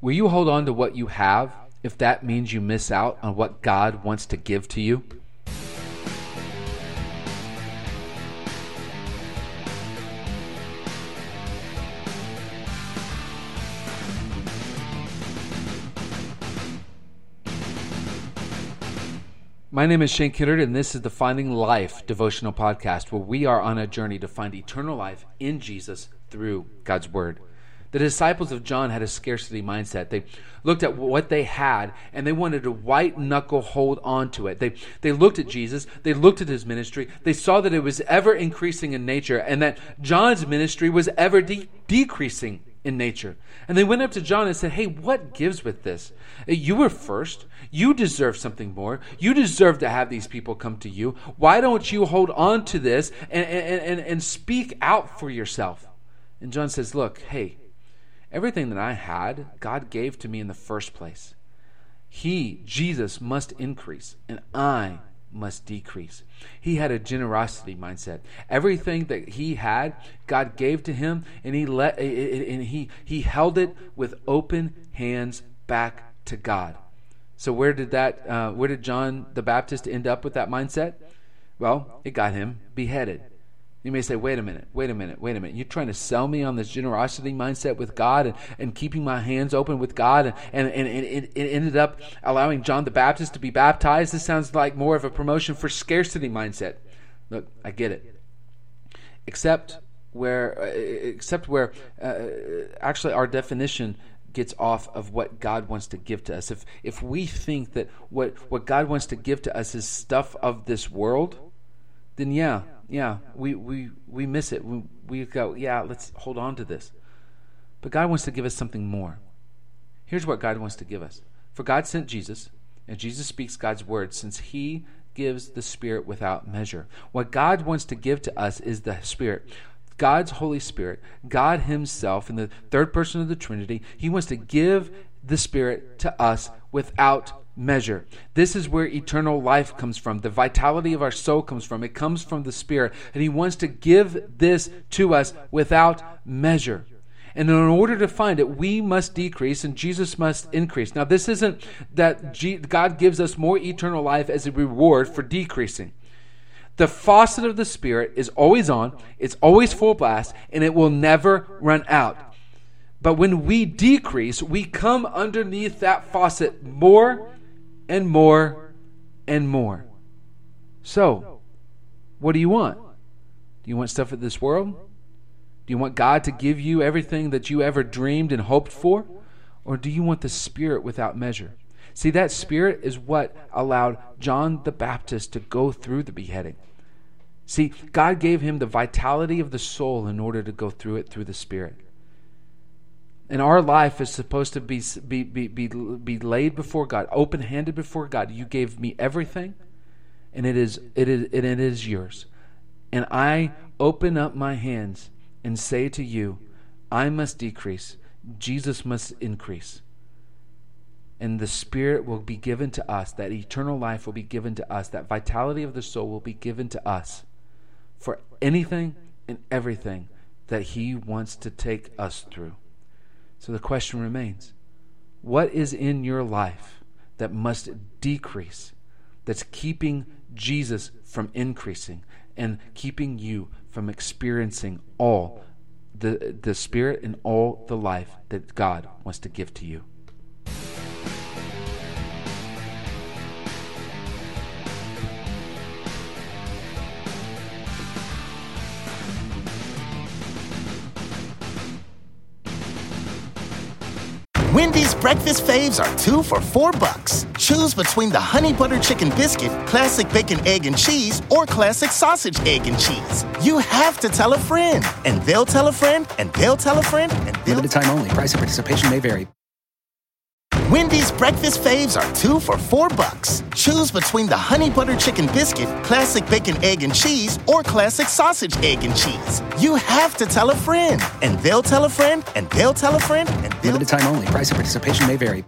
Will you hold on to what you have if that means you miss out on what God wants to give to you? My name is Shane Kiddard, and this is the Finding Life devotional podcast where we are on a journey to find eternal life in Jesus through God's Word. The disciples of John had a scarcity mindset. They looked at what they had and they wanted to white knuckle hold on to it. They, they looked at Jesus, they looked at his ministry, they saw that it was ever increasing in nature and that John's ministry was ever de- decreasing in nature. And they went up to John and said, Hey, what gives with this? You were first. You deserve something more. You deserve to have these people come to you. Why don't you hold on to this and, and, and, and speak out for yourself? And John says, Look, hey, Everything that I had, God gave to me in the first place. He, Jesus, must increase, and I must decrease. He had a generosity mindset. Everything that he had, God gave to him, and he let and he he held it with open hands back to God. So where did that? Uh, where did John the Baptist end up with that mindset? Well, it got him beheaded. You may say, wait a minute, wait a minute, wait a minute. You're trying to sell me on this generosity mindset with God and, and keeping my hands open with God, and, and, and, it, it ended up allowing John the Baptist to be baptized. This sounds like more of a promotion for scarcity mindset. Look, I get it. Except where, uh, except where uh, actually our definition gets off of what God wants to give to us. If, if we think that what, what God wants to give to us is stuff of this world, then yeah, yeah, we, we, we miss it. We, we go, yeah, let's hold on to this. But God wants to give us something more. Here's what God wants to give us. For God sent Jesus, and Jesus speaks God's word since he gives the Spirit without measure. What God wants to give to us is the Spirit. God's Holy Spirit, God Himself, in the third person of the Trinity, He wants to give the Spirit to us without measure. This is where eternal life comes from. The vitality of our soul comes from. It comes from the Spirit. And He wants to give this to us without measure. And in order to find it, we must decrease and Jesus must increase. Now, this isn't that God gives us more eternal life as a reward for decreasing. The faucet of the Spirit is always on, it's always full blast, and it will never run out. But when we decrease, we come underneath that faucet more and more and more. So, what do you want? Do you want stuff of this world? Do you want God to give you everything that you ever dreamed and hoped for? Or do you want the Spirit without measure? See, that Spirit is what allowed John the Baptist to go through the beheading. See, God gave him the vitality of the soul in order to go through it through the Spirit. And our life is supposed to be, be, be, be, be laid before God, open handed before God. You gave me everything, and it is, it, is, and it is yours. And I open up my hands and say to you, I must decrease, Jesus must increase. And the Spirit will be given to us, that eternal life will be given to us, that vitality of the soul will be given to us for anything and everything that He wants to take us through. So the question remains what is in your life that must decrease, that's keeping Jesus from increasing and keeping you from experiencing all the, the Spirit and all the life that God wants to give to you? Wendy's breakfast faves are two for four bucks. Choose between the honey butter chicken biscuit, classic bacon, egg, and cheese, or classic sausage, egg, and cheese. You have to tell a friend, and they'll tell a friend, and they'll tell a friend, and they'll. Limited time only. Price and participation may vary. Wendy's breakfast faves are two for four bucks. Choose between the honey butter chicken biscuit, classic bacon, egg, and cheese, or classic sausage, egg, and cheese. You have to tell a friend, and they'll tell a friend, and they'll tell a friend, and they'll. Limited time only. Price and participation may vary.